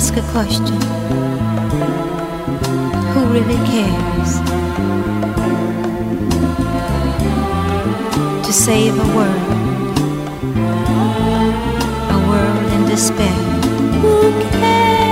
ask a question Who really cares? To save a world, a world in despair. Who cares?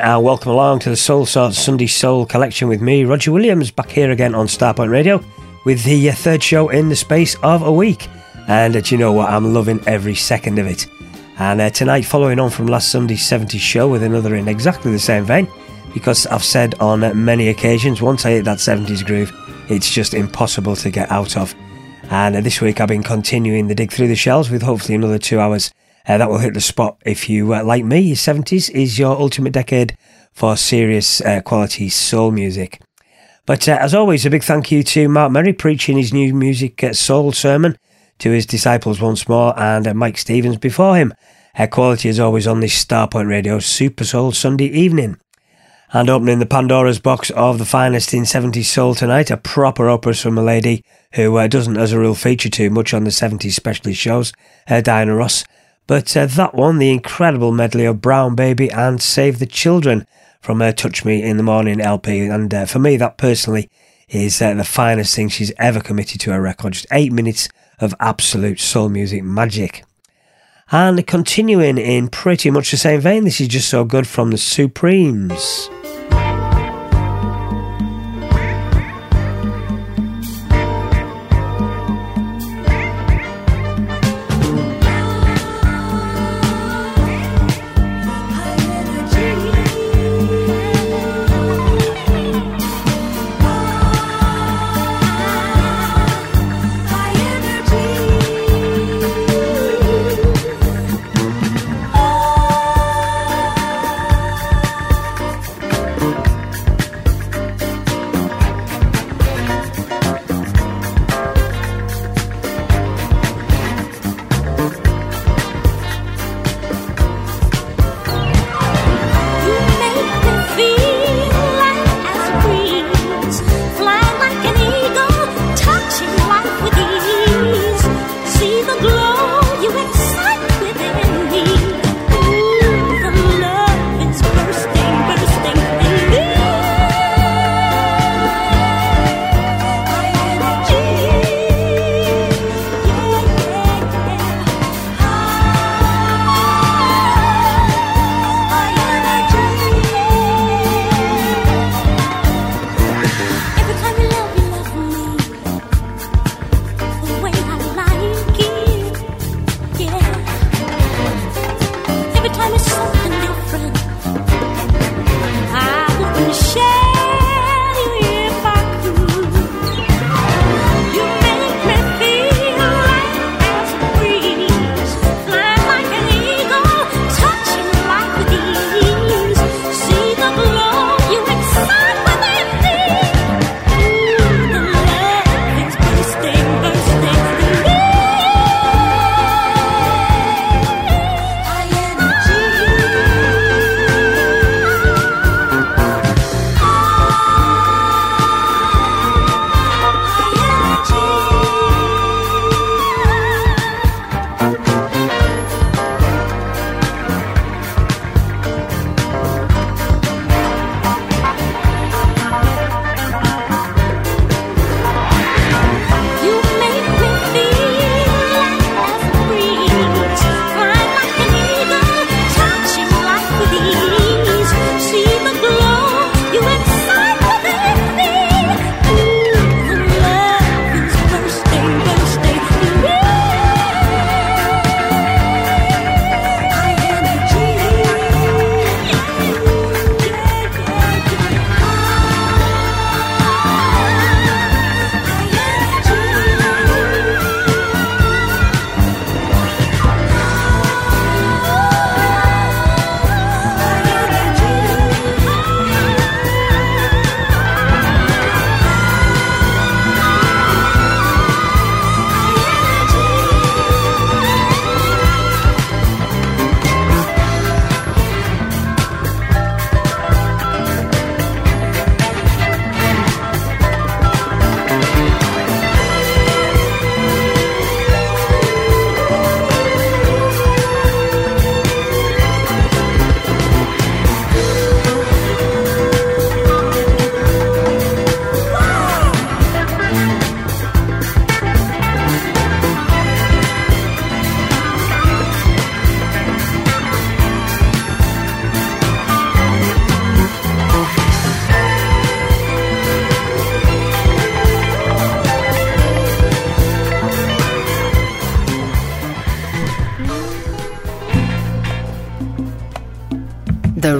And welcome along to the Soul Sort Sunday Soul Collection with me, Roger Williams, back here again on Starpoint Radio with the uh, third show in the space of a week. And uh, you know what? I'm loving every second of it. And uh, tonight, following on from last Sunday's 70s show with another in exactly the same vein, because I've said on uh, many occasions, once I hit that 70s groove, it's just impossible to get out of. And uh, this week I've been continuing the dig through the shells with hopefully another two hours. Uh, that will hit the spot if you, uh, like me, your 70s is your ultimate decade for serious uh, quality soul music. But uh, as always, a big thank you to Mark Merry preaching his new music uh, soul sermon to his disciples once more and uh, Mike Stevens before him. Quality as always on this Starpoint Radio Super Soul Sunday evening. And opening the Pandora's box of the finest in 70s soul tonight, a proper opus from a lady who doesn't, as a rule, feature too much on the 70s specialist shows, Diana Ross. But uh, that one, the incredible medley of Brown Baby and Save the Children from her Touch Me in the Morning LP. And uh, for me, that personally is uh, the finest thing she's ever committed to a record. Just eight minutes of absolute soul music magic. And continuing in pretty much the same vein, this is just so good from the Supremes.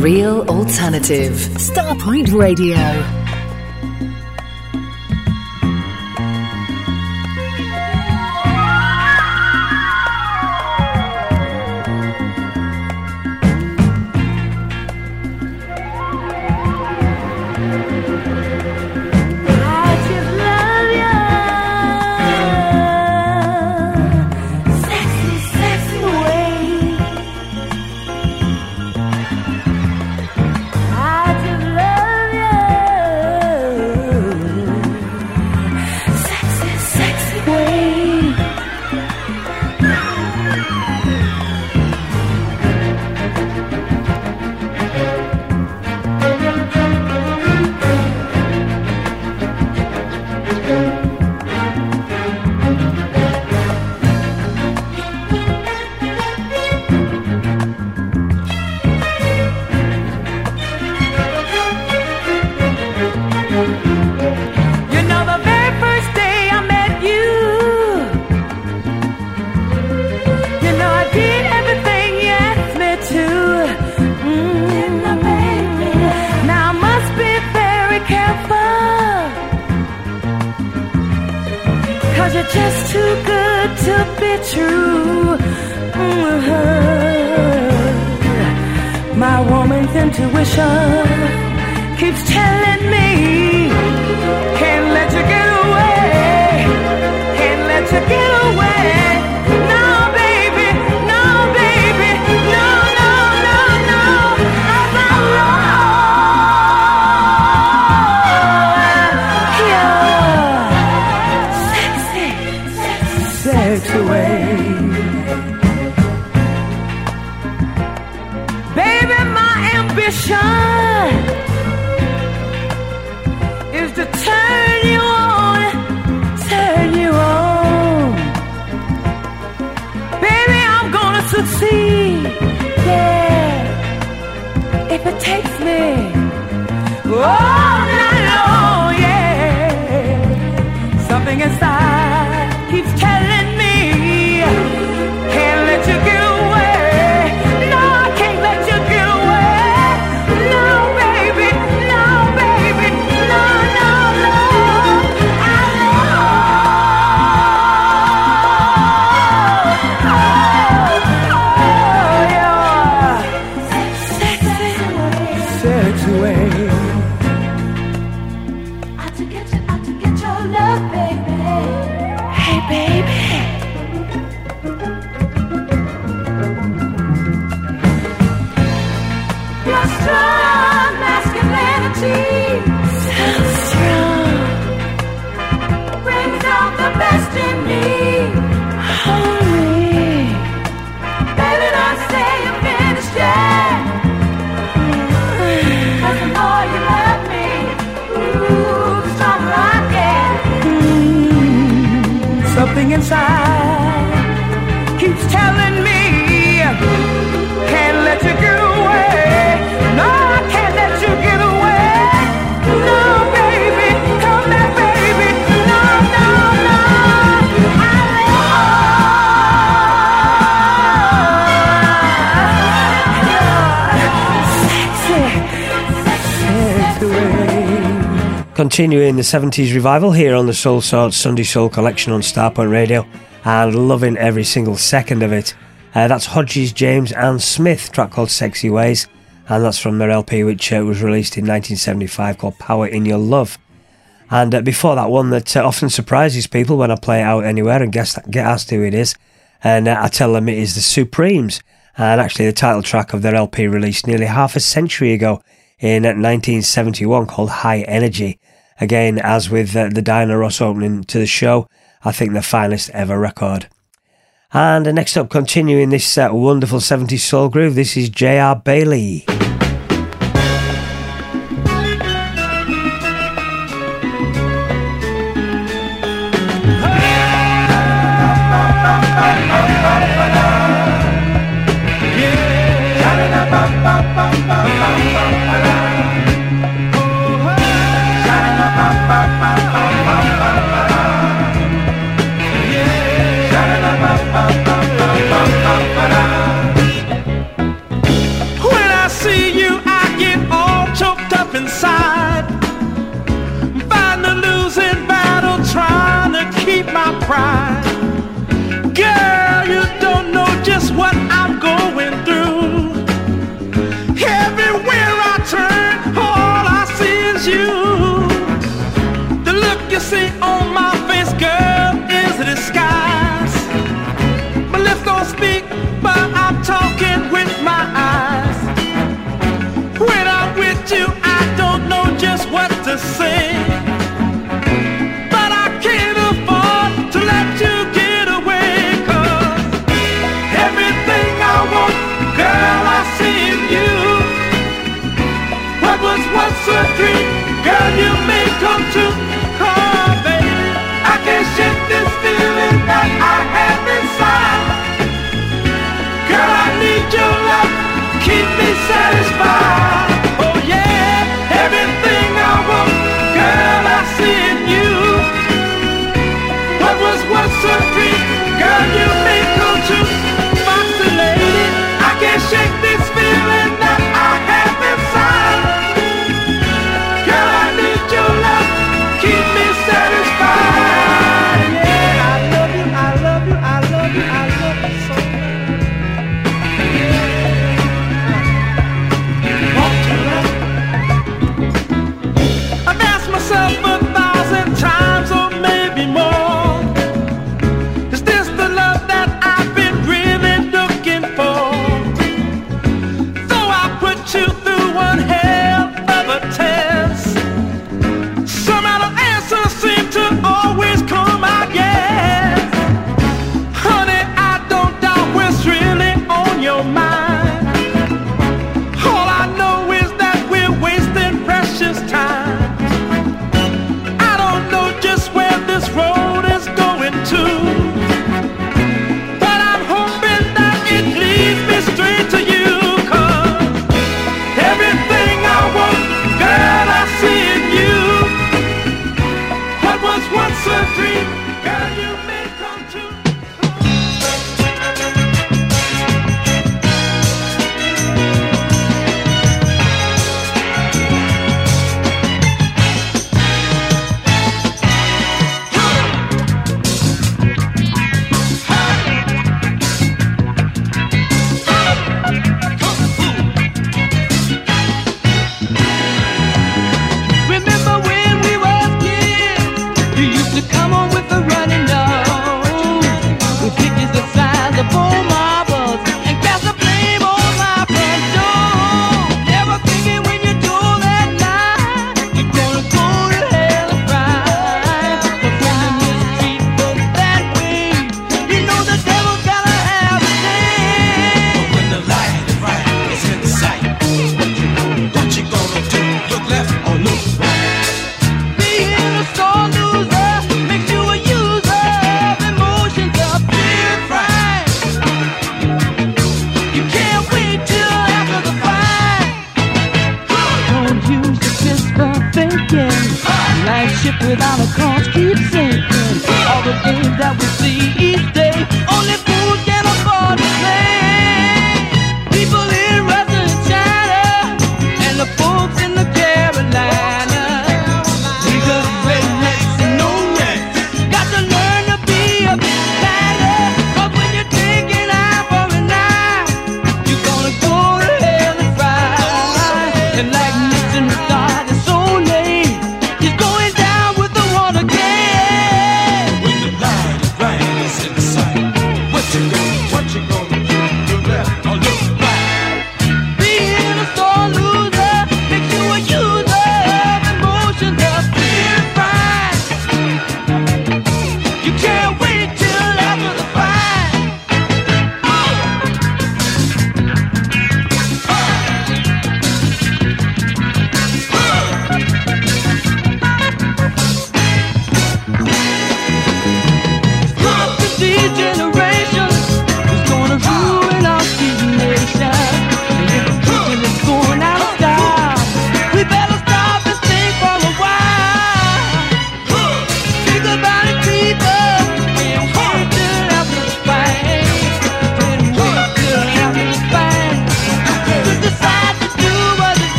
Real alternative. Starpoint Radio. All Continuing the 70s revival here on the Soul Sort Sunday Soul collection on Starpoint Radio and loving every single second of it. Uh, that's Hodges, James, and Smith, track called Sexy Ways, and that's from their LP which uh, was released in 1975 called Power in Your Love. And uh, before that one that uh, often surprises people when I play it out anywhere and guess, get asked who it is, and uh, I tell them it is the Supremes, and actually the title track of their LP released nearly half a century ago in 1971 called High Energy. Again, as with uh, the Diana Ross opening to the show, I think the finest ever record. And next up, continuing this uh, wonderful 70s soul groove, this is J.R. Bailey. just once a dream, girl, you may come true. Come, baby, I can't shake this feeling that I have inside. Girl, I need your love, keep me satisfied.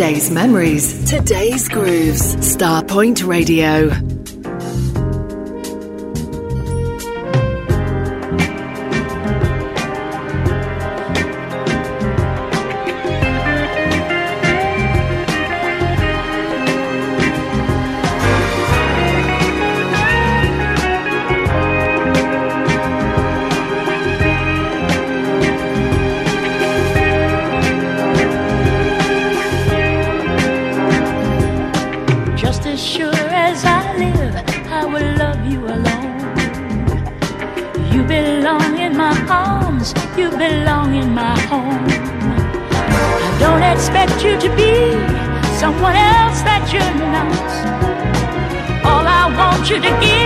Yesterday's memories, today's grooves. Starpoint Radio. You to give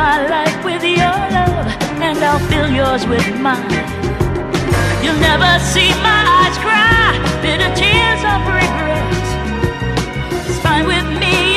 my life with your love, and I'll fill yours with mine. You'll never see my eyes cry, bitter tears of regret. It's fine with me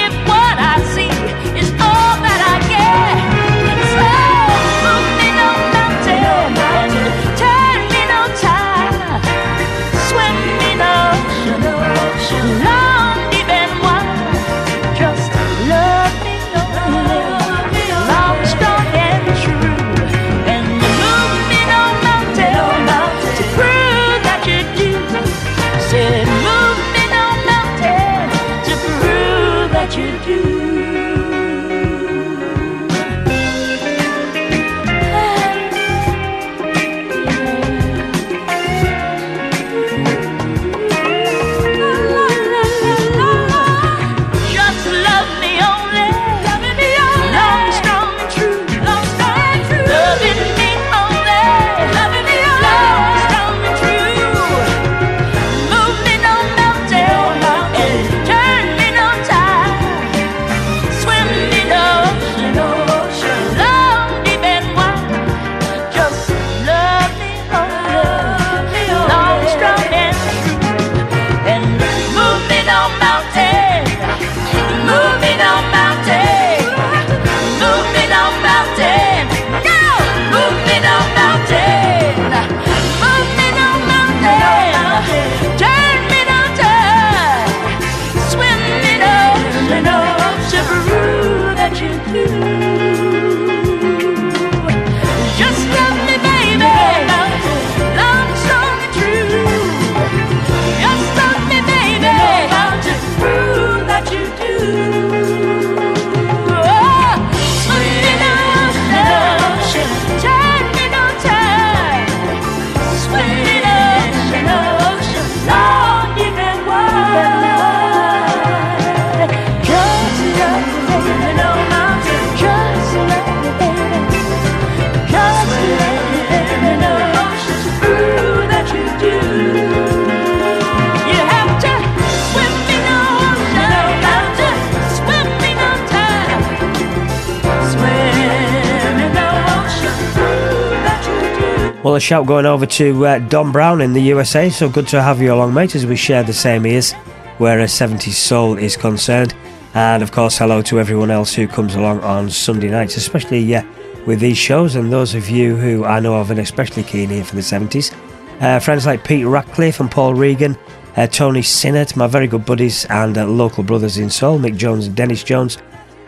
Well, a shout going over to uh, Don Brown in the USA. So good to have you along, mate, as we share the same ears where a 70s soul is concerned. And of course, hello to everyone else who comes along on Sunday nights, especially uh, with these shows. And those of you who I know of and especially keen here for the 70s. Uh, friends like Pete Ratcliffe and Paul Regan, uh, Tony Sinnott, my very good buddies and uh, local brothers in soul, Mick Jones and Dennis Jones.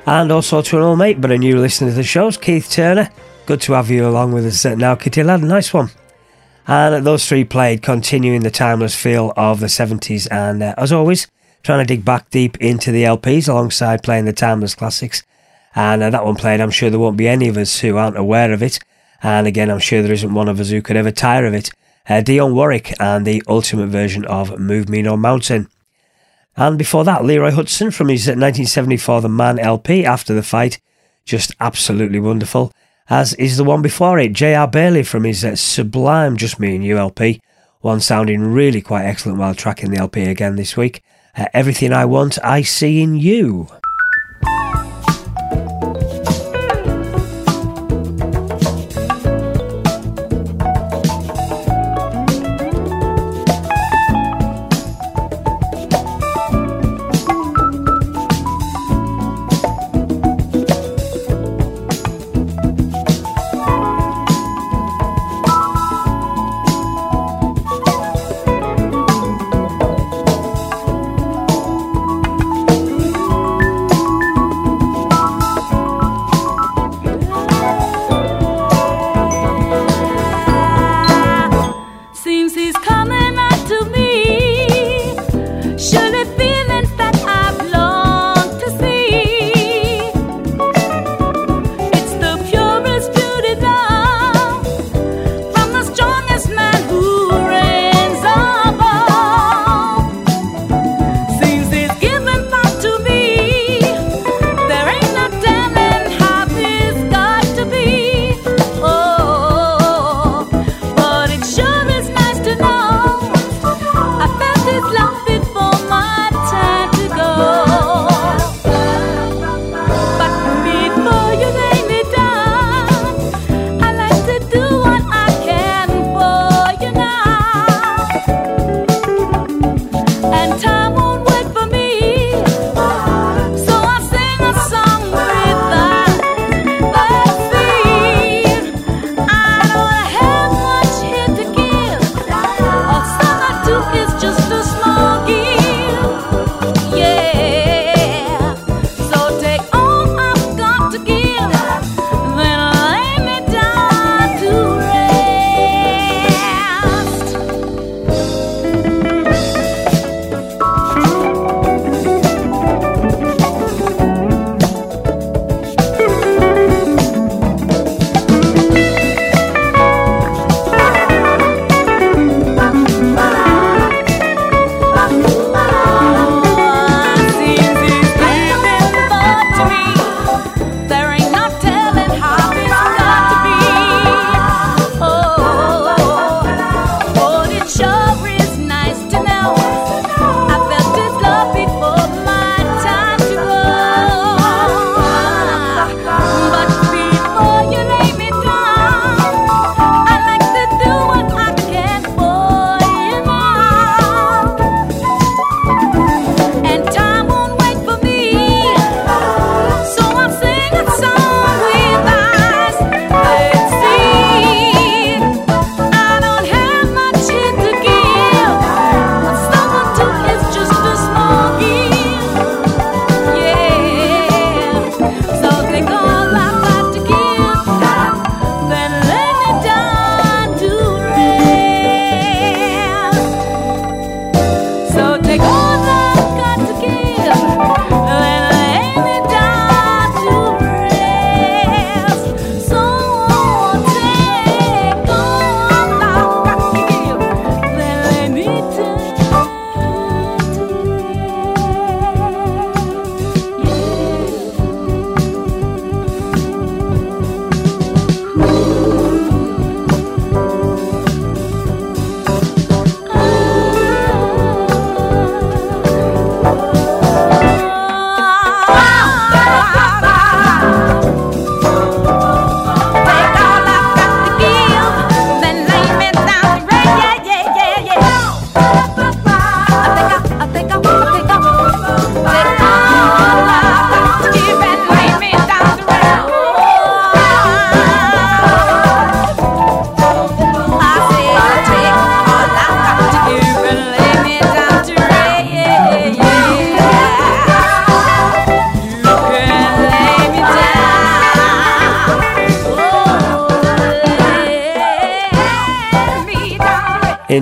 And also to an old mate, but a new listener to the shows, Keith Turner. Good to have you along with us uh, now, Kitty lad. Nice one. And those three played, continuing the timeless feel of the 70s. And uh, as always, trying to dig back deep into the LPs alongside playing the timeless classics. And uh, that one played, I'm sure there won't be any of us who aren't aware of it. And again, I'm sure there isn't one of us who could ever tire of it. uh, Dionne Warwick and the ultimate version of Move Me No Mountain. And before that, Leroy Hutson from his 1974 The Man LP After the Fight, just absolutely wonderful. As is the one before it, J.R. Bailey from his uh, sublime Just Me and You LP, one sounding really quite excellent while tracking the LP again this week. Uh, Everything I Want, I See in You.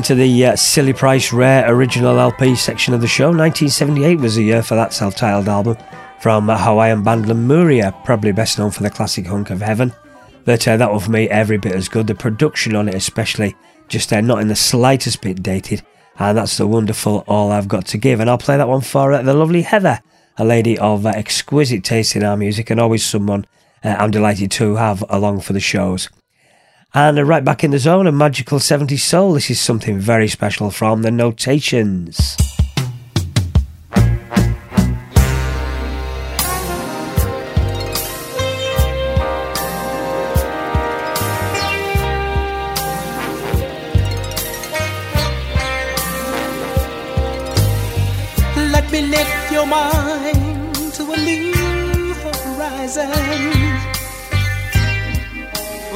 To the uh, Silly Price Rare Original LP section of the show. 1978 was the year for that self titled album from Hawaiian band Lemuria, probably best known for the classic Hunk of Heaven. But uh, that one for me, every bit as good. The production on it, especially, just uh, not in the slightest bit dated. And that's the wonderful All I've Got to Give. And I'll play that one for uh, the lovely Heather, a lady of uh, exquisite taste in our music and always someone uh, I'm delighted to have along for the shows. And they're right back in the zone a Magical 70s Soul. This is something very special from the Notations. Let me lift your mind.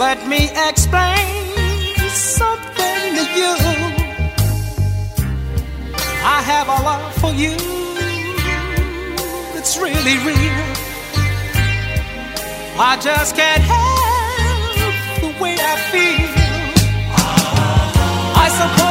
Let me explain something to you. I have a love for you that's really real. I just can't help the way I feel. I suppose.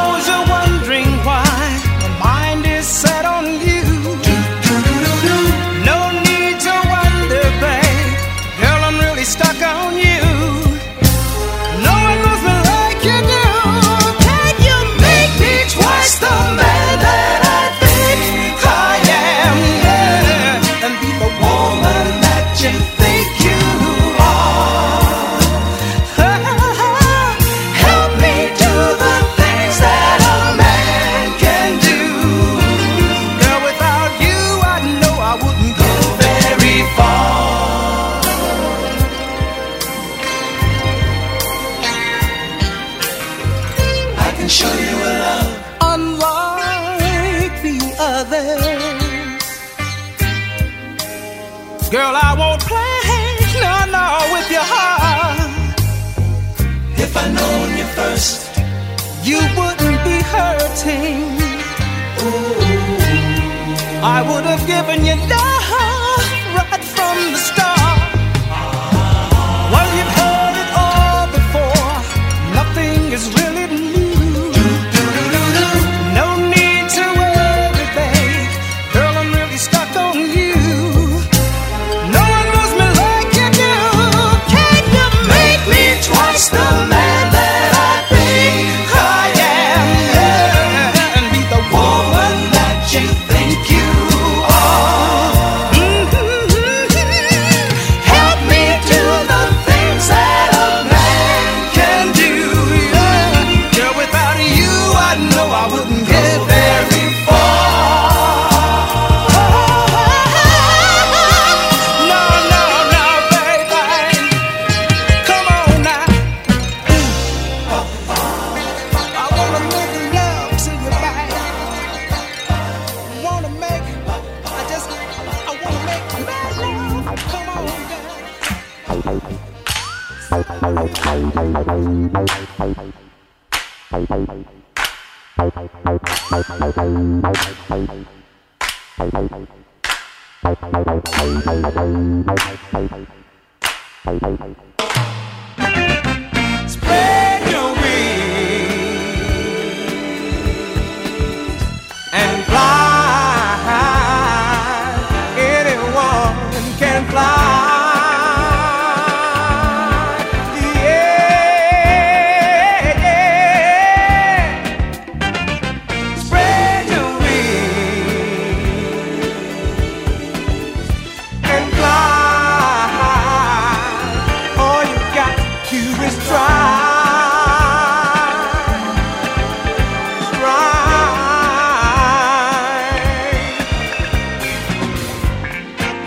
when you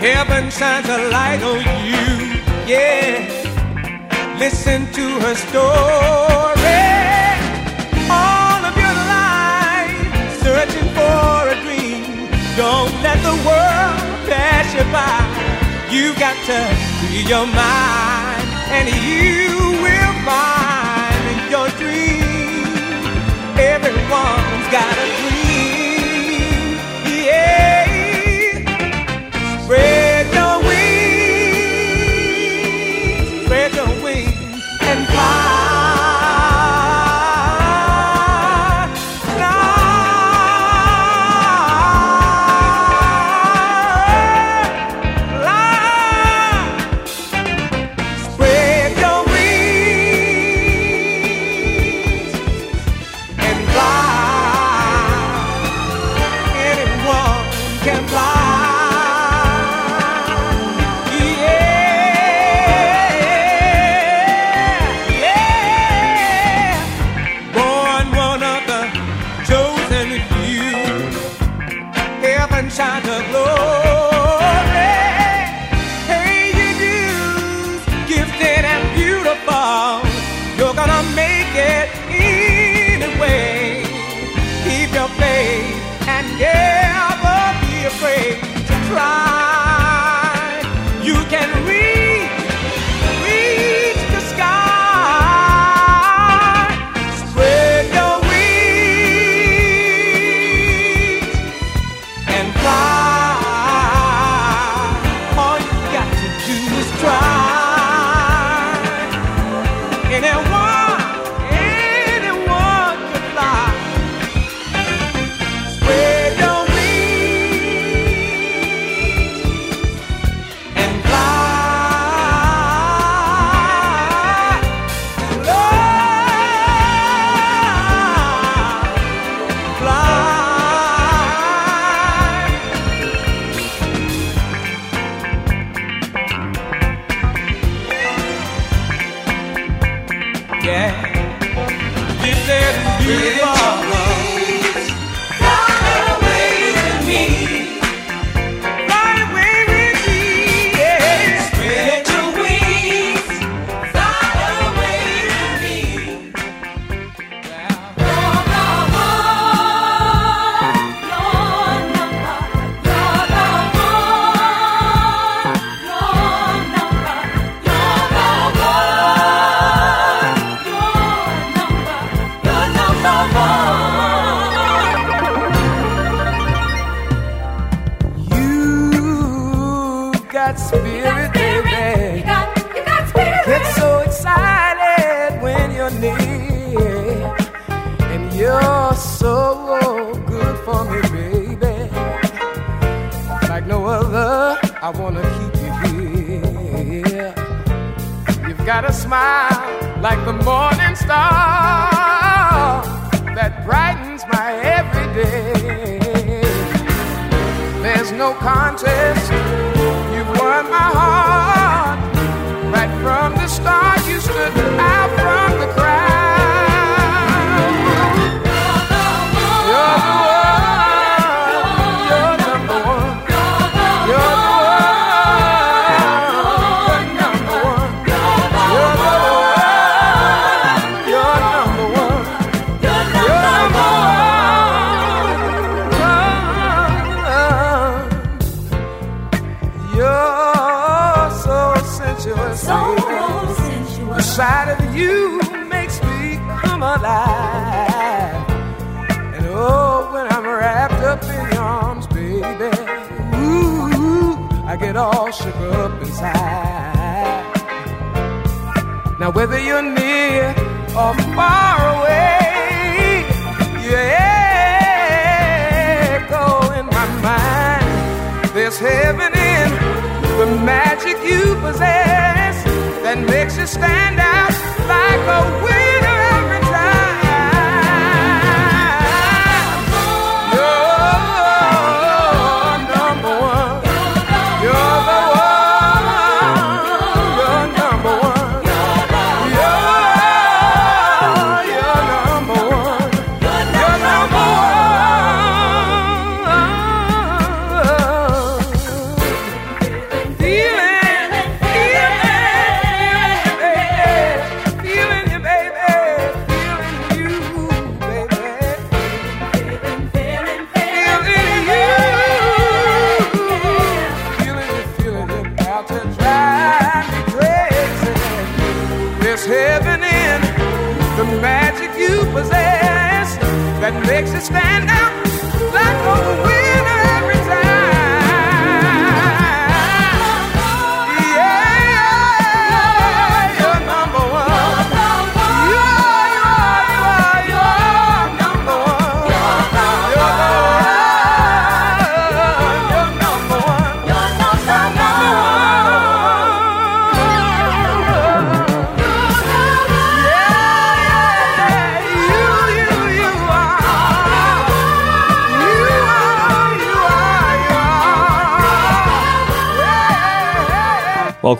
Heaven shines a light on you. Yeah. Listen to her story. All of your life searching for a dream. Don't let the world pass you by. You got to free your mind, and you will find your dream. Everyone's got a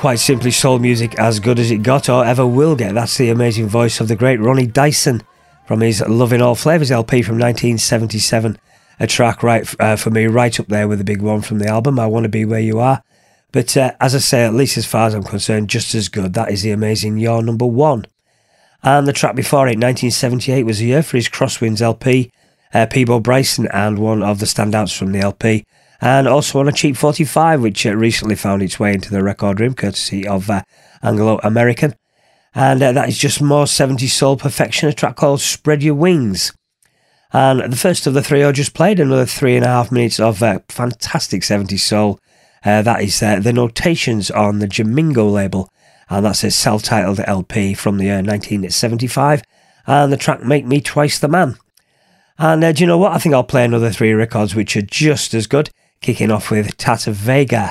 quite simply, soul music as good as it got or ever will get. That's the amazing voice of the great Ronnie Dyson from his Love In All Flavours LP from 1977. a track right uh, for me, right up there with the big one from the album. I want to be where you are. But uh, as I say, at least as far as I'm concerned, just as good. That is the amazing You're Number One. And the track before it, 1978, was a year for his Crosswinds LP, uh, Peabo Bryson, and one of the standouts from the LP. And also on a cheap 45, which uh, recently found its way into the record room, courtesy of uh, Anglo American. And uh, that is just more 70s soul perfection, a track called Spread Your Wings. And the first of the three I just played, another three and a half minutes of uh, fantastic 70s soul. Uh, that is uh, the notations on the Gemigo label, and that's a self titled LP from the year 1975. And the track Make Me Twice the Man. And uh, do you know what? I think I'll play another three records which are just as good, kicking off with Tata Vega.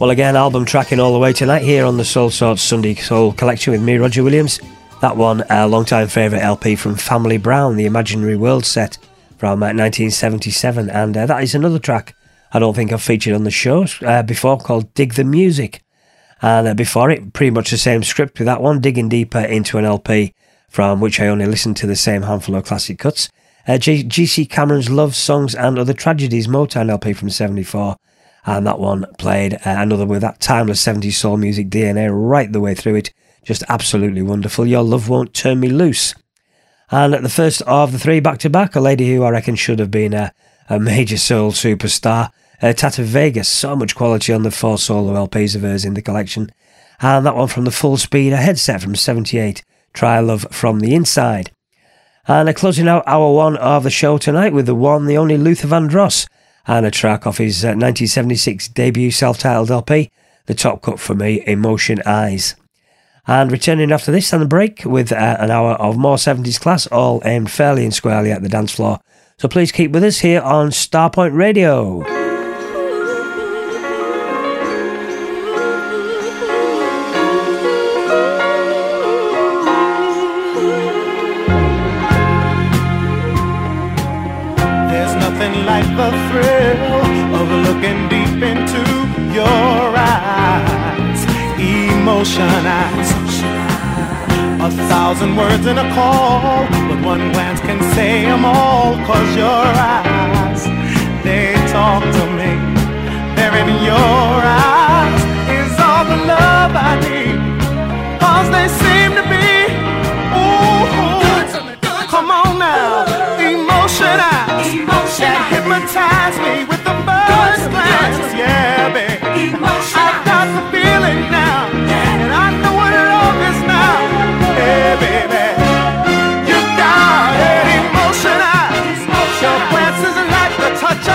Well, again, album tracking all the way tonight here on the Soulsorts Sunday Soul Collection with me, Roger Williams. That one, a long-time favourite LP from Family Brown, the Imaginary World set from uh, 1977, and uh, that is another track I don't think I've featured on the show uh, before called "Dig the Music." And uh, before it, pretty much the same script with that one, digging deeper into an LP from which I only listened to the same handful of classic cuts. Uh, GC Cameron's Love Songs and Other Tragedies Motown LP from 74. And that one played uh, another with that timeless 70s soul music DNA right the way through it. Just absolutely wonderful. Your Love Won't Turn Me Loose. And at the first of the three back to back, a lady who I reckon should have been a, a major soul superstar, uh, Tata Vegas. So much quality on the four solo LPs of hers in the collection. And that one from the Full Speed Ahead set from 78, Try Love from the Inside. And uh, closing out hour one of the show tonight with the one, the only Luther Vandross, and a track off his uh, 1976 debut self-titled LP, The Top Cut for Me, Emotion Eyes. And returning after this and the break with uh, an hour of more 70s class, all aimed fairly and squarely at the dance floor. So please keep with us here on Starpoint Radio.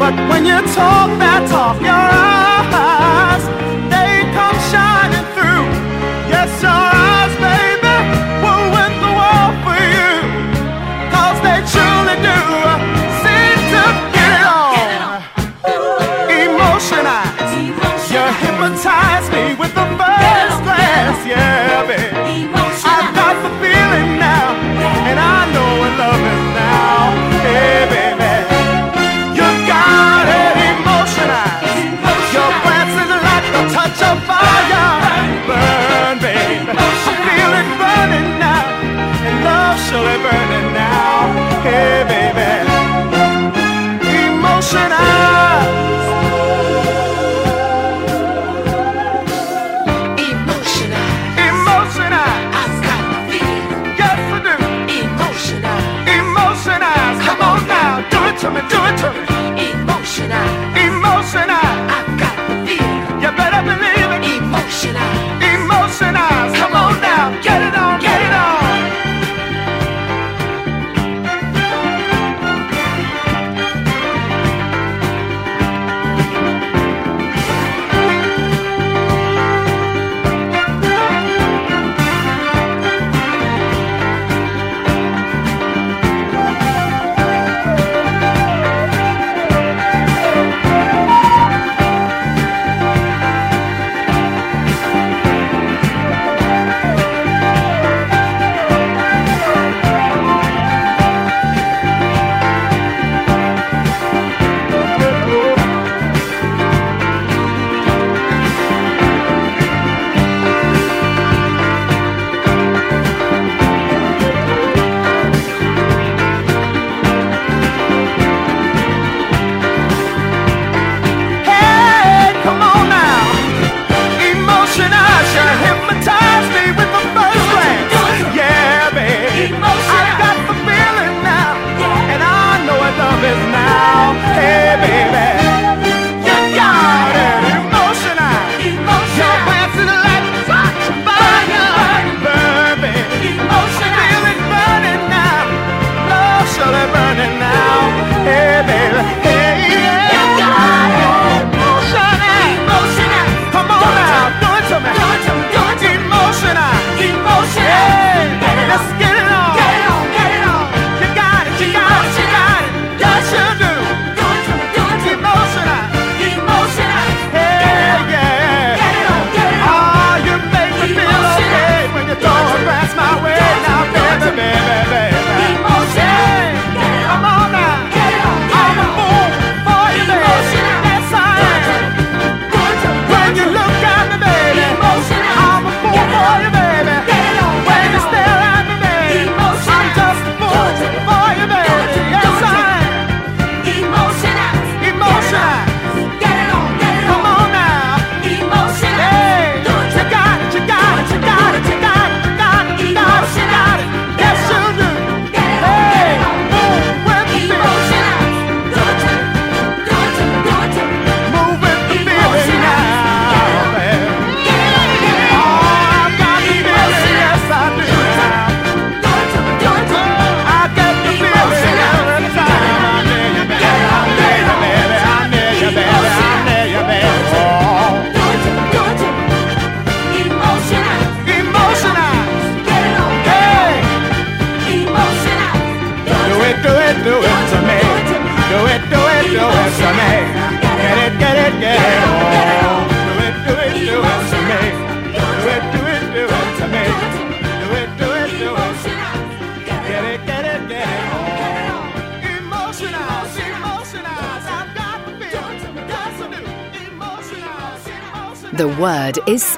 But when you talk that talk, you're out.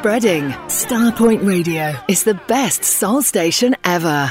spreading. Starpoint Radio is the best soul station ever.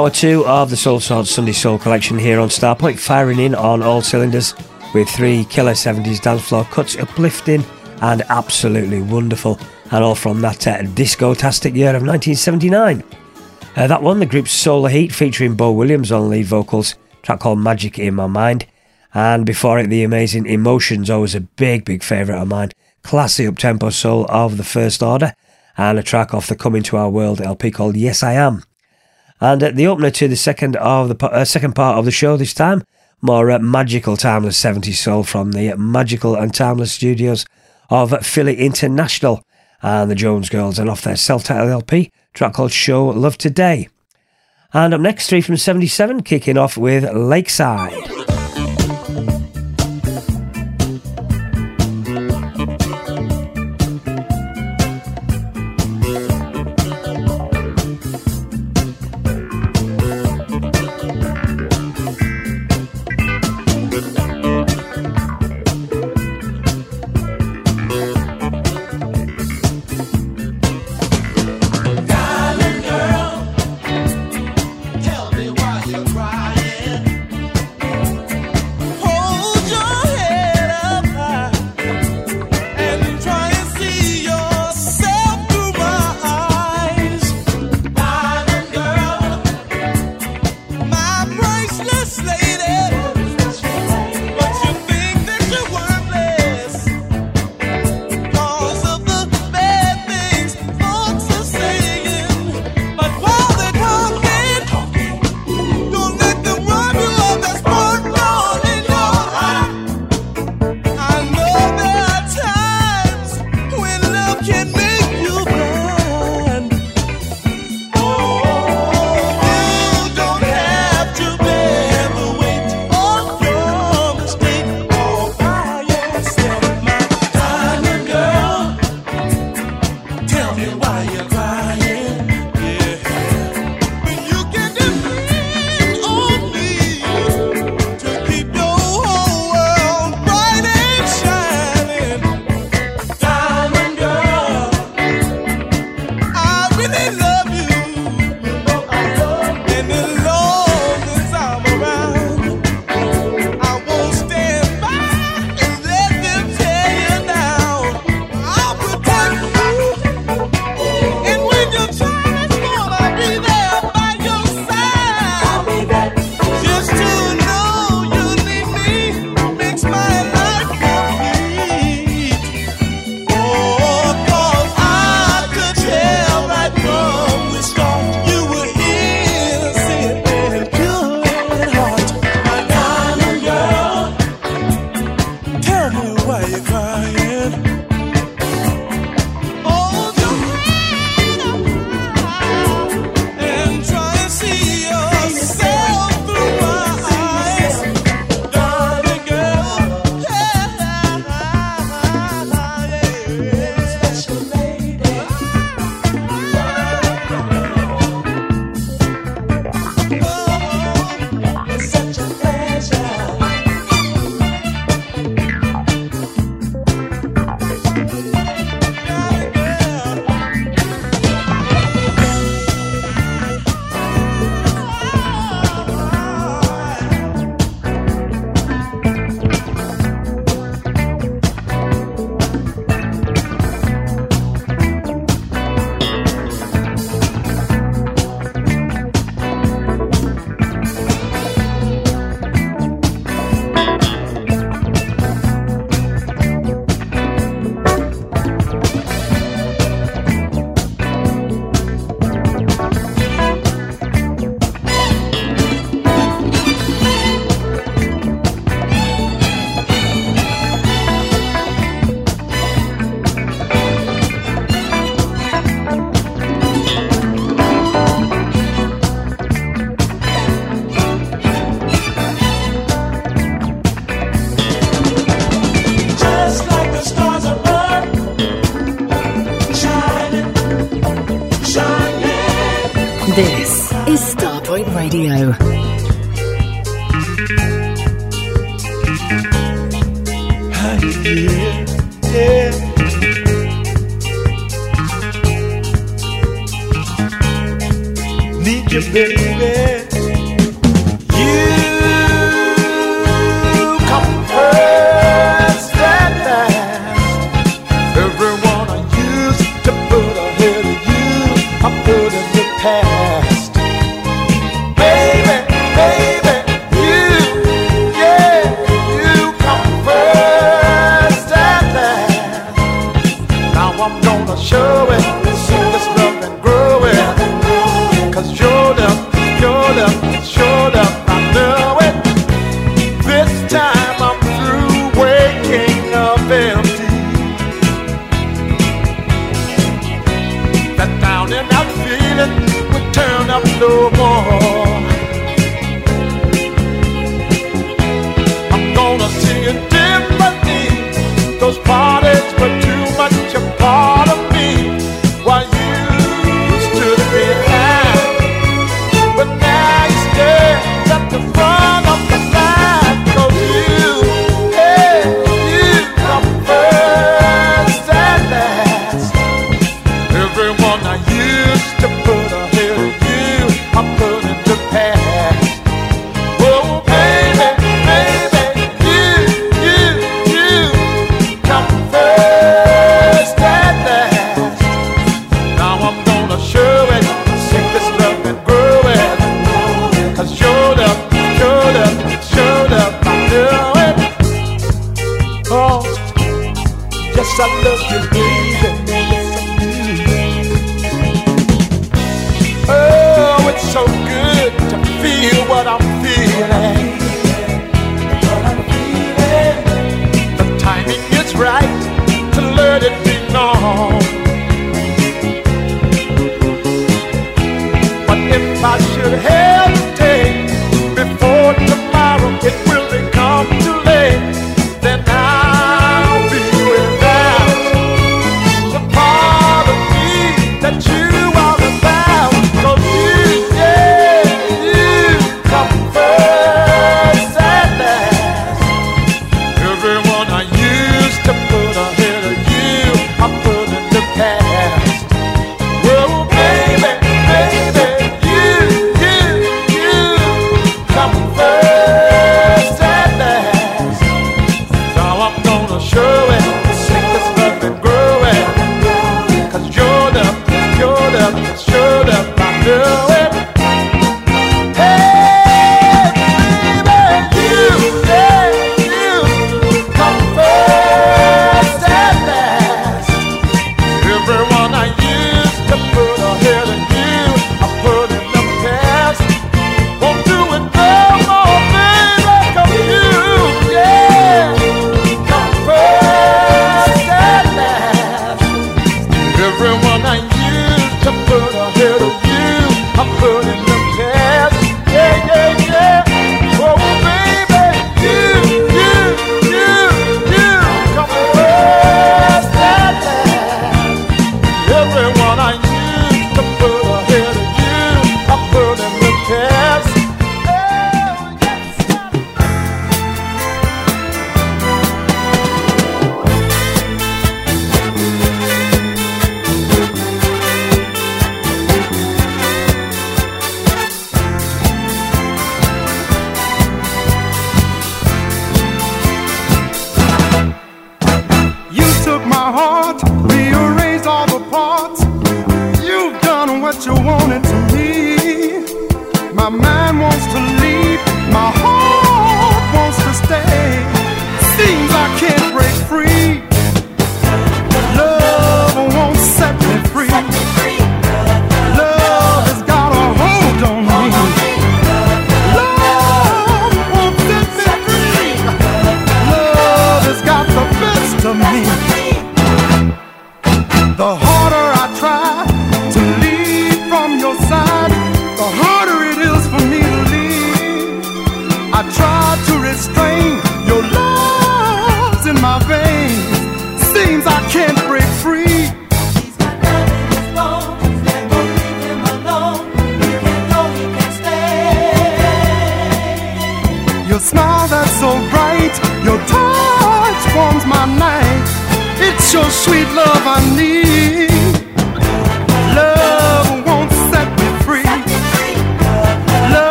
Hour two of the Soulsorts Sunday Soul collection here on Starpoint, firing in on all cylinders with three killer 70s dance floor cuts, uplifting and absolutely wonderful, and all from that uh, disco-tastic year of 1979. Uh, that one, the group's Solar Heat, featuring Bo Williams on lead vocals, track called Magic in My Mind, and before it, the amazing Emotions, always a big, big favourite of mine, classy up-tempo soul of the First Order, and a track off the Come Into Our World LP called Yes I Am. And uh, the opener to the second of the uh, second part of the show this time, more uh, magical timeless 70s soul from the magical and timeless studios of Philly International and the Jones Girls, and off their self-titled LP, track called Show Love Today. And up next, three from 77, kicking off with Lakeside.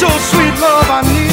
Your sweet love I need.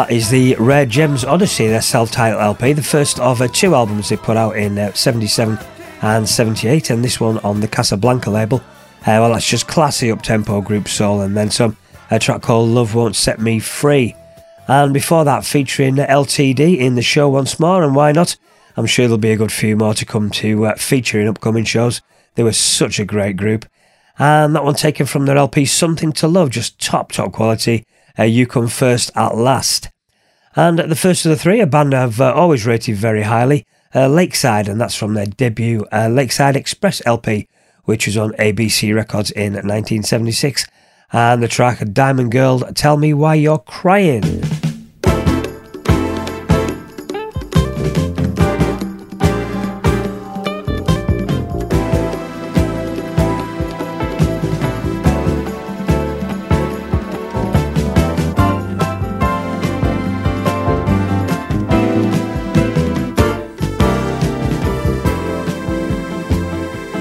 That is the Rare Gems Odyssey, their self-titled LP, the first of uh, two albums they put out in uh, 77 and 78, and this one on the Casablanca label. Uh, well, that's just classy up-tempo group soul, and then some. A track called Love Won't Set Me Free. And before that, featuring LTD in the show once more, and why not? I'm sure there'll be a good few more to come to uh, feature in upcoming shows. They were such a great group. And that one taken from their LP Something to Love, just top, top quality. Uh, you Come First at Last. And the first of the three, a band I've uh, always rated very highly, uh, Lakeside, and that's from their debut uh, Lakeside Express LP, which was on ABC Records in 1976. And the track Diamond Girl, Tell Me Why You're Crying.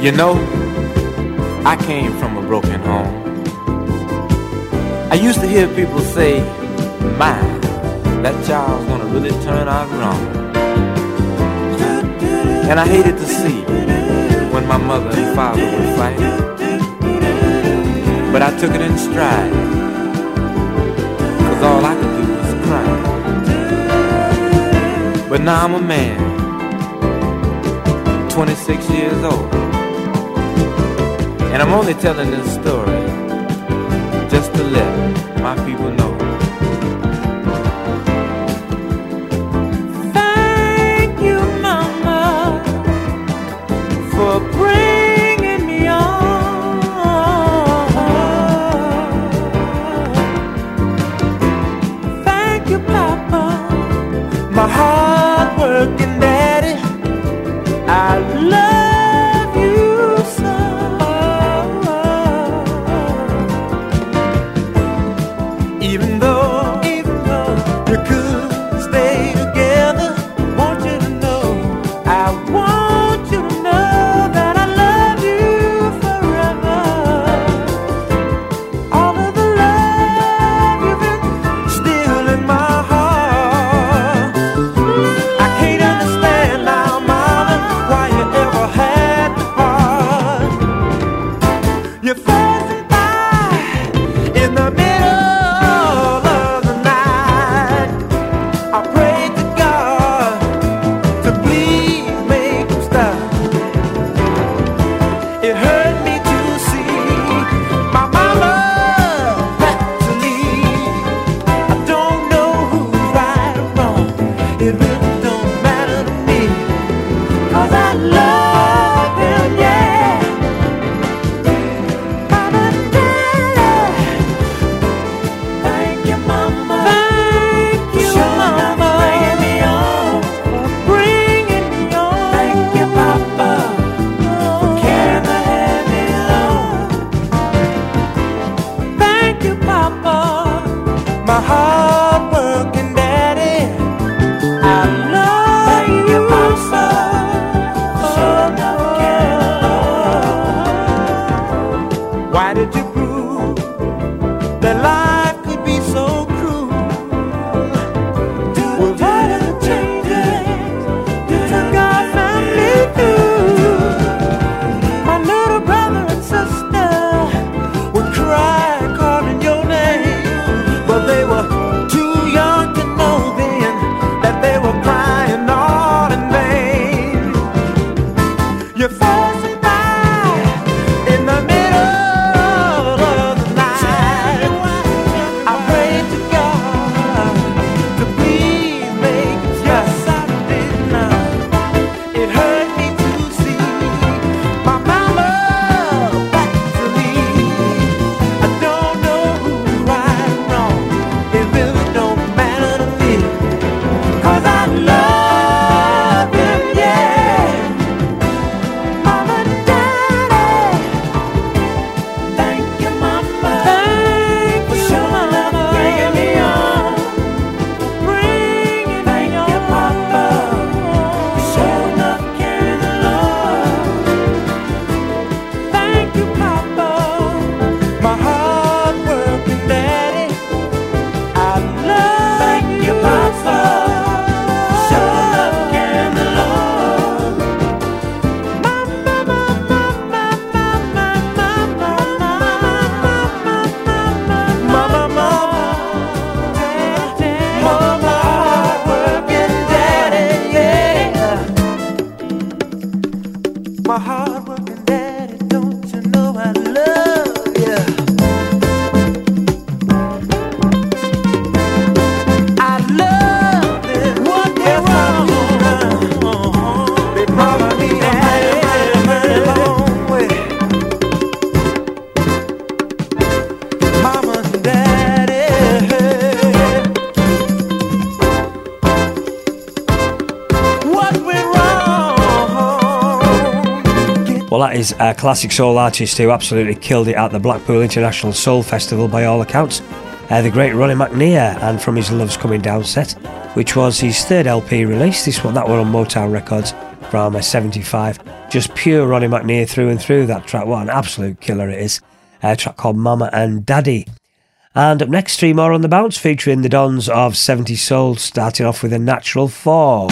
You know, I came from a broken home. I used to hear people say, my, that child's gonna really turn out wrong. And I hated to see when my mother and father would fight. But I took it in stride. Cause all I could do was cry. But now I'm a man, 26 years old. And I'm only telling this story just to let my people know. Well, that is a classic soul artist who absolutely killed it at the Blackpool International Soul Festival by all accounts. Uh, the great Ronnie McNeir, and from his Love's Coming Down set, which was his third LP release. This one, that one on Motown Records from uh, '75. Just pure Ronnie McNeir through and through. That track, what an absolute killer it is. A track called Mama and Daddy. And up next, three more on the bounce featuring the Dons of 70 Soul, starting off with a natural four.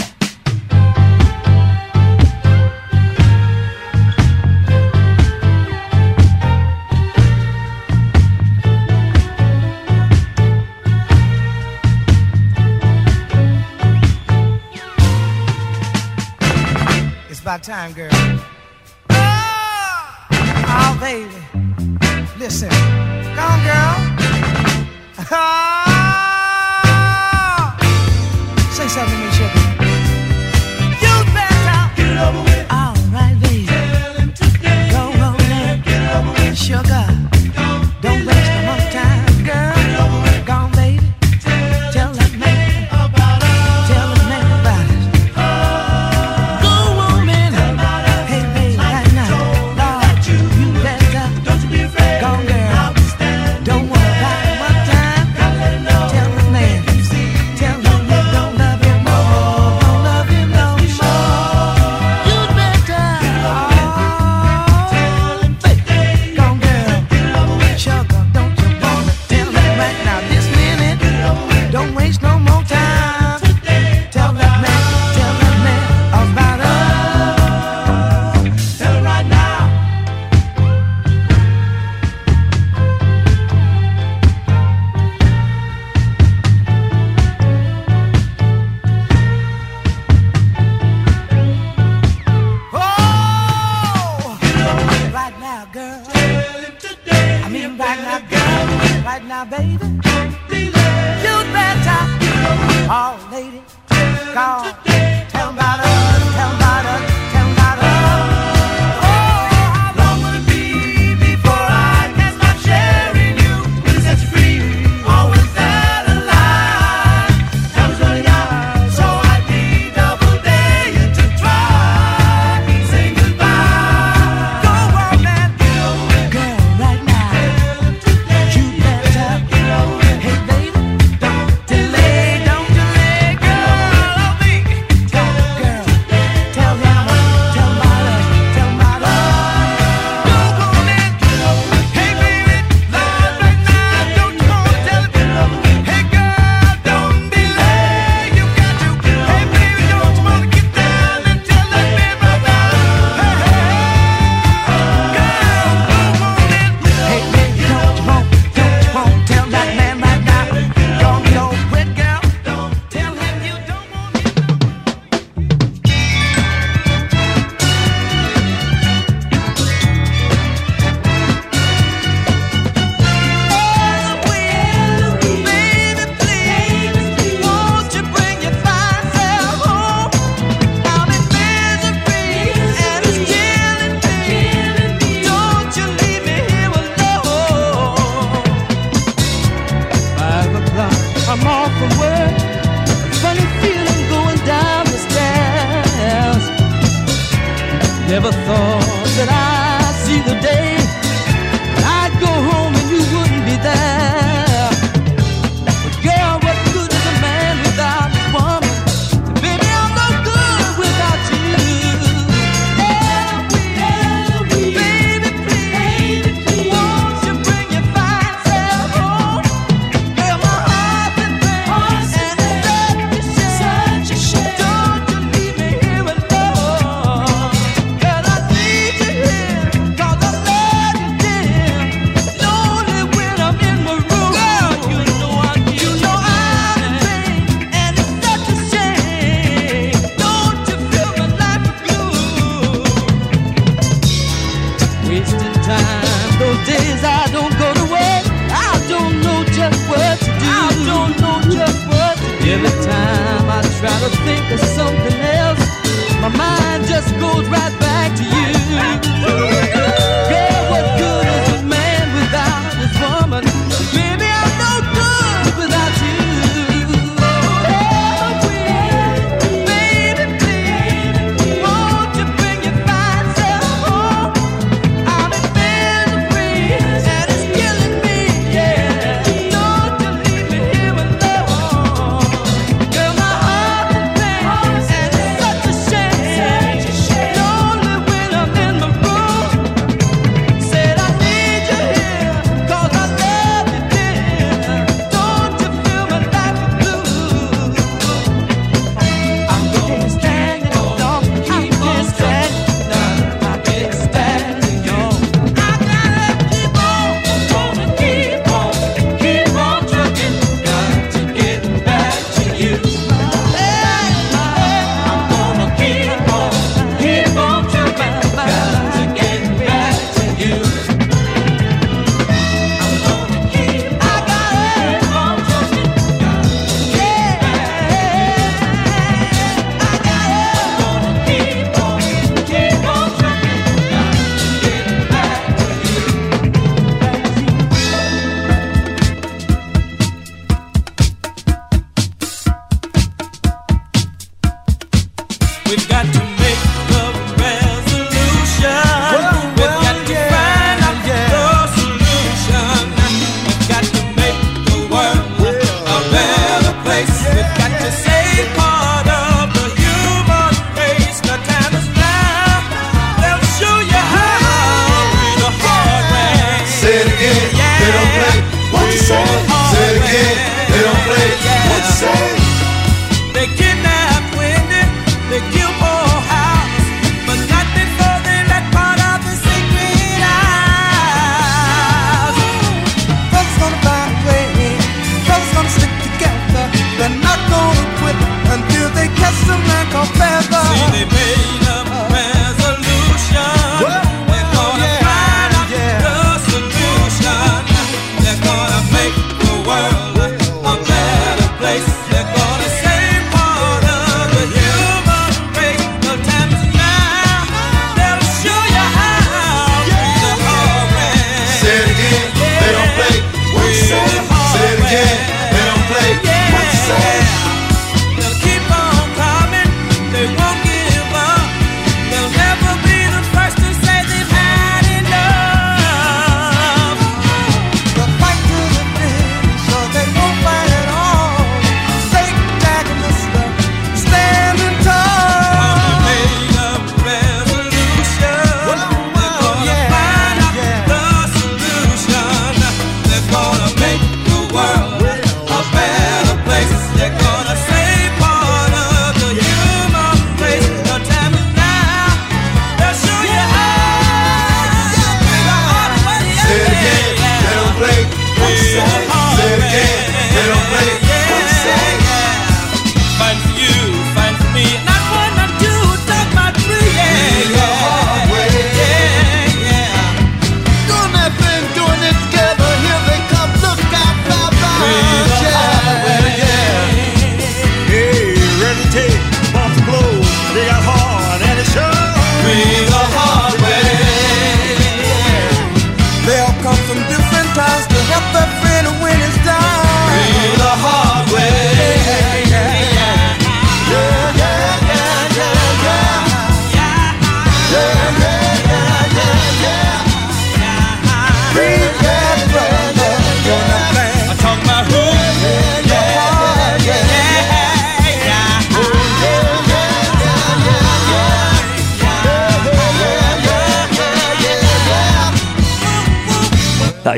about time, girl. Oh, oh baby. Listen. Come on, girl. Oh. Say something to me, sugar. You better get it over with. All right, baby. Tell him today. Go on, get over with. Sugar.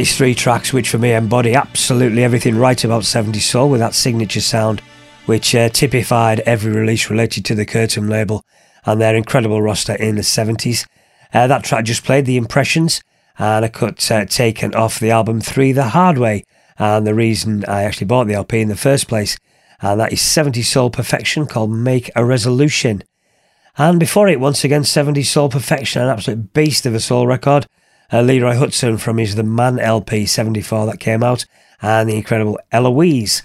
these three tracks, which for me embody absolutely everything right about 70s soul with that signature sound, which uh, typified every release related to the Curtom label and their incredible roster in the 70s. Uh, that track just played, The Impressions, and a cut uh, taken off the album 3 The Hard Way. And the reason I actually bought the LP in the first place, and that is 70s Soul Perfection called Make a Resolution. And before it, once again, 70s Soul Perfection, an absolute beast of a soul record uh, Leroy Hutson from his The Man LP 74 that came out, and the incredible Eloise.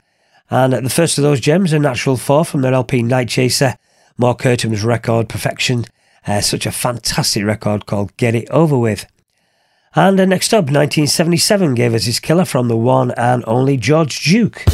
And the first of those gems, A Natural Four from their LP Nightchaser, Mark Curtom's record Perfection, uh, such a fantastic record called Get It Over With. And uh, next up, 1977 gave us his killer from the one and only George Duke.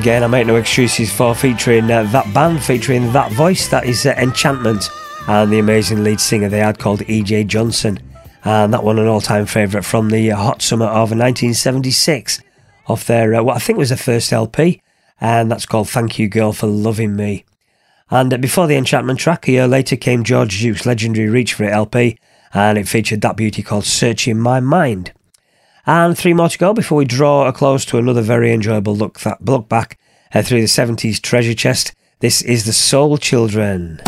Again, I make no excuses for featuring uh, that band, featuring that voice. That is uh, Enchantment and the amazing lead singer they had called E.J. Johnson. And that one, an all time favourite from the hot summer of 1976 off their, uh, what I think was their first LP. And that's called Thank You Girl for Loving Me. And uh, before the Enchantment track, a year later came George Duke's legendary Reach for It LP, and it featured that beauty called Searching My Mind. And three more to go before we draw a close to another very enjoyable look, that, look back uh, through the 70s treasure chest. This is The Soul Children.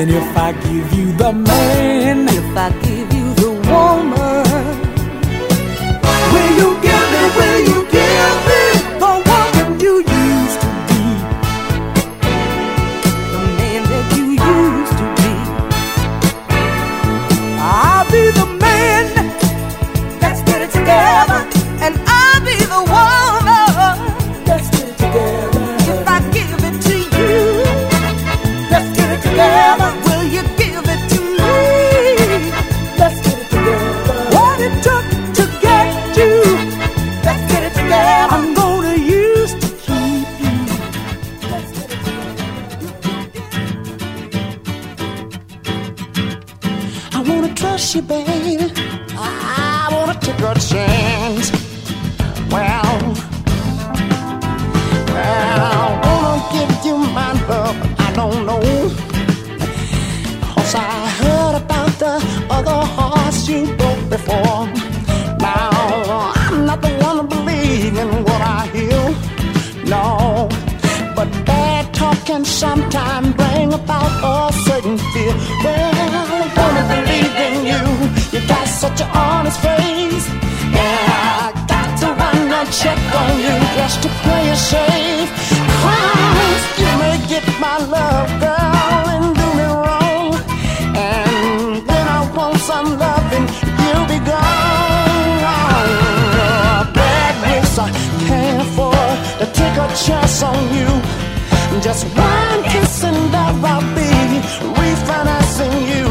And if I give you the man, if I give you cash on you. Just one instant that I'll be refinancing you.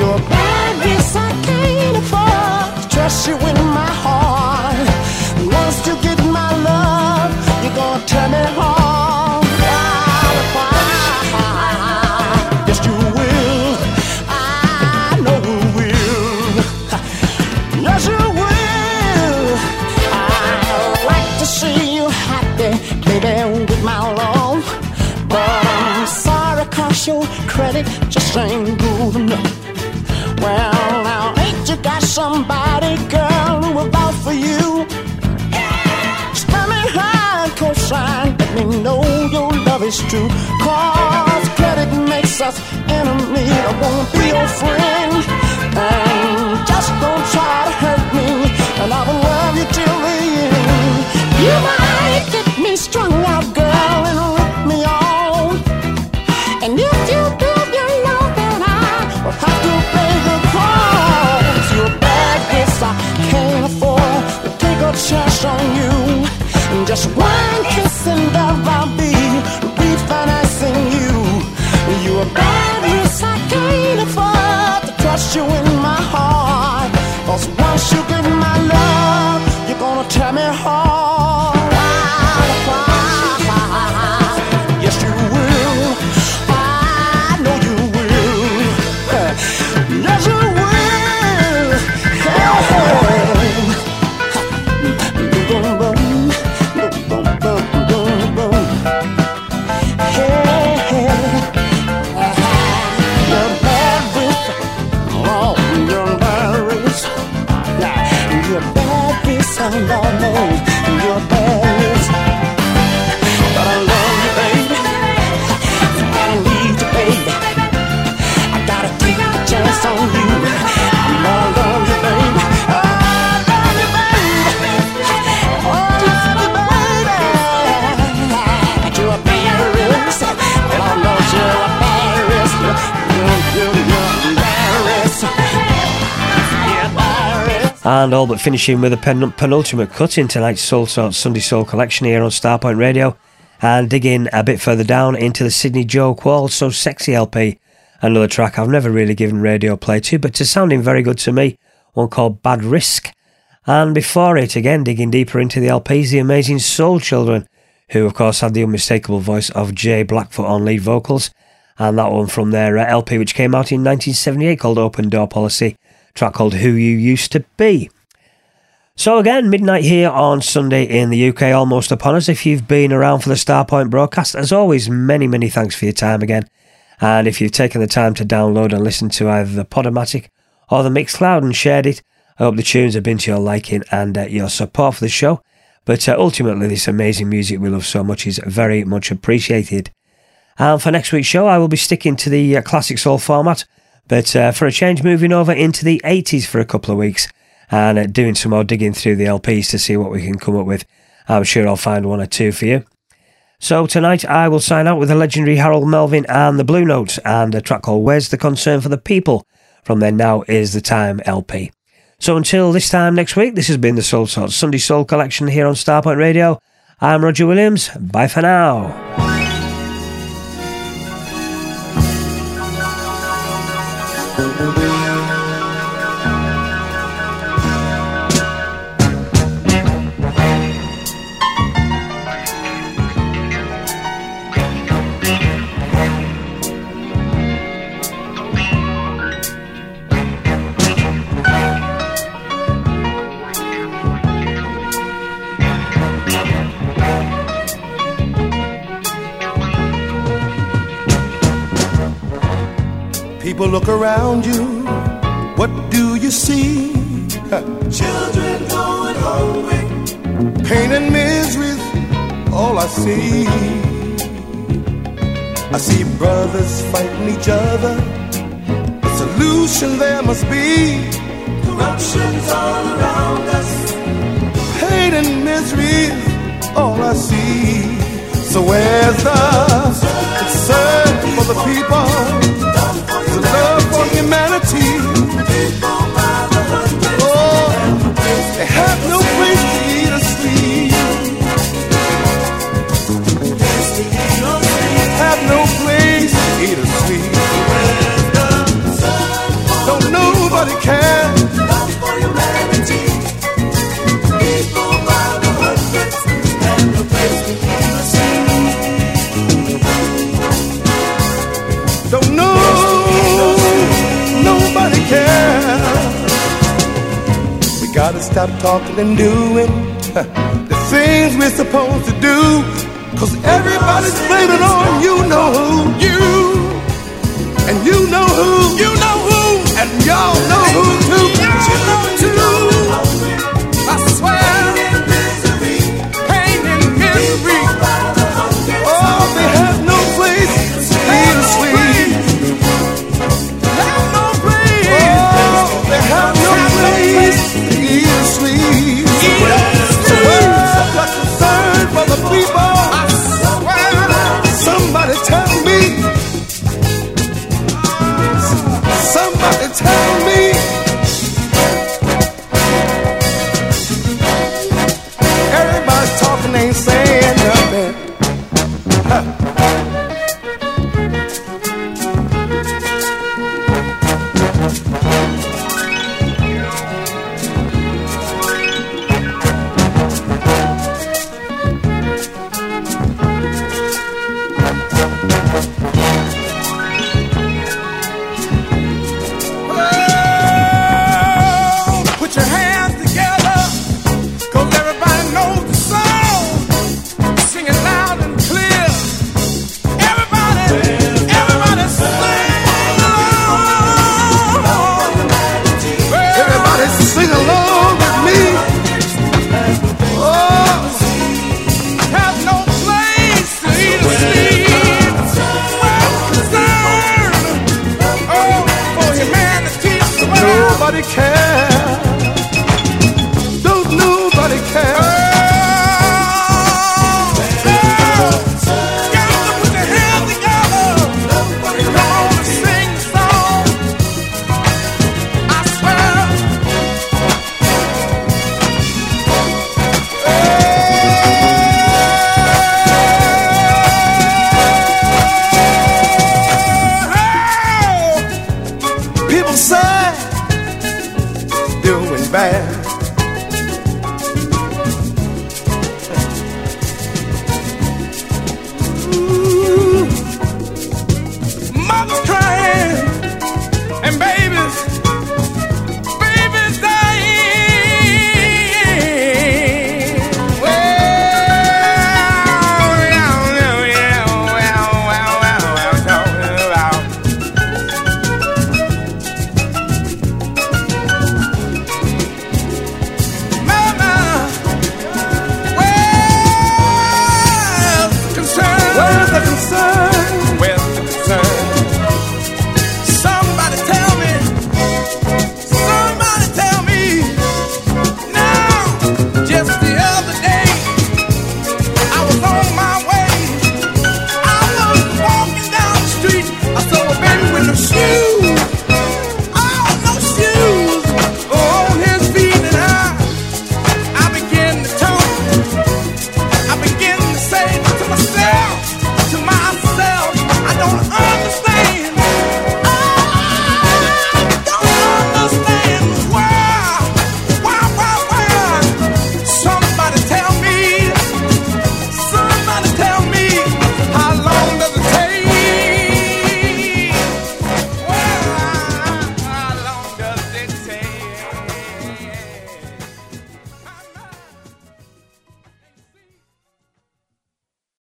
Your badness I can't afford. Trust you in my heart. Once you get my love, you're gonna turn it hard. Your just ain't good enough. Well, now, ain't you got somebody, girl, who will vouch for you? Stand me high and cosign, let me know your love is true. Cause credit makes us enemies. I won't be your friend. And just don't try to hurt me, and I will love you till the end. You might just one kiss And all but finishing with a pen- penultimate cut in tonight's Soulsorts Sunday Soul collection here on Starpoint Radio. And digging a bit further down into the Sidney Joe Qualls So Sexy LP. Another track I've never really given radio play to, but it's sounding very good to me. One called Bad Risk. And before it, again, digging deeper into the LPs, the amazing Soul Children, who of course had the unmistakable voice of J. Blackfoot on lead vocals. And that one from their uh, LP, which came out in 1978 called Open Door Policy, track called Who You Used to Be. So again, midnight here on Sunday in the UK, almost upon us. If you've been around for the Starpoint broadcast, as always, many, many thanks for your time again. And if you've taken the time to download and listen to either the Podomatic or the Mixcloud and shared it, I hope the tunes have been to your liking and uh, your support for the show. But uh, ultimately, this amazing music we love so much is very much appreciated. And for next week's show, I will be sticking to the uh, classic soul format, but uh, for a change, moving over into the 80s for a couple of weeks and uh, doing some more digging through the LPs to see what we can come up with. I'm sure I'll find one or two for you. So tonight I will sign out with the legendary Harold Melvin and the Blue Notes and a track called Where's the Concern for the People from their Now Is the Time LP. So until this time next week, this has been the Soulsorts Sunday Soul Collection here on Starpoint Radio. I'm Roger Williams. Bye for now. Look around you. What do you see? Children going hungry. Pain and misery's all I see. I see brothers fighting each other. A solution there must be. Corruption's all around us. Pain and misery's all I see. So where's the concern for the people? Love for humanity. Oh, they have no place to eat or sleep. Have no place to eat or sleep. No to stop talking and doing the things we're supposed to do. Cause everybody's waiting on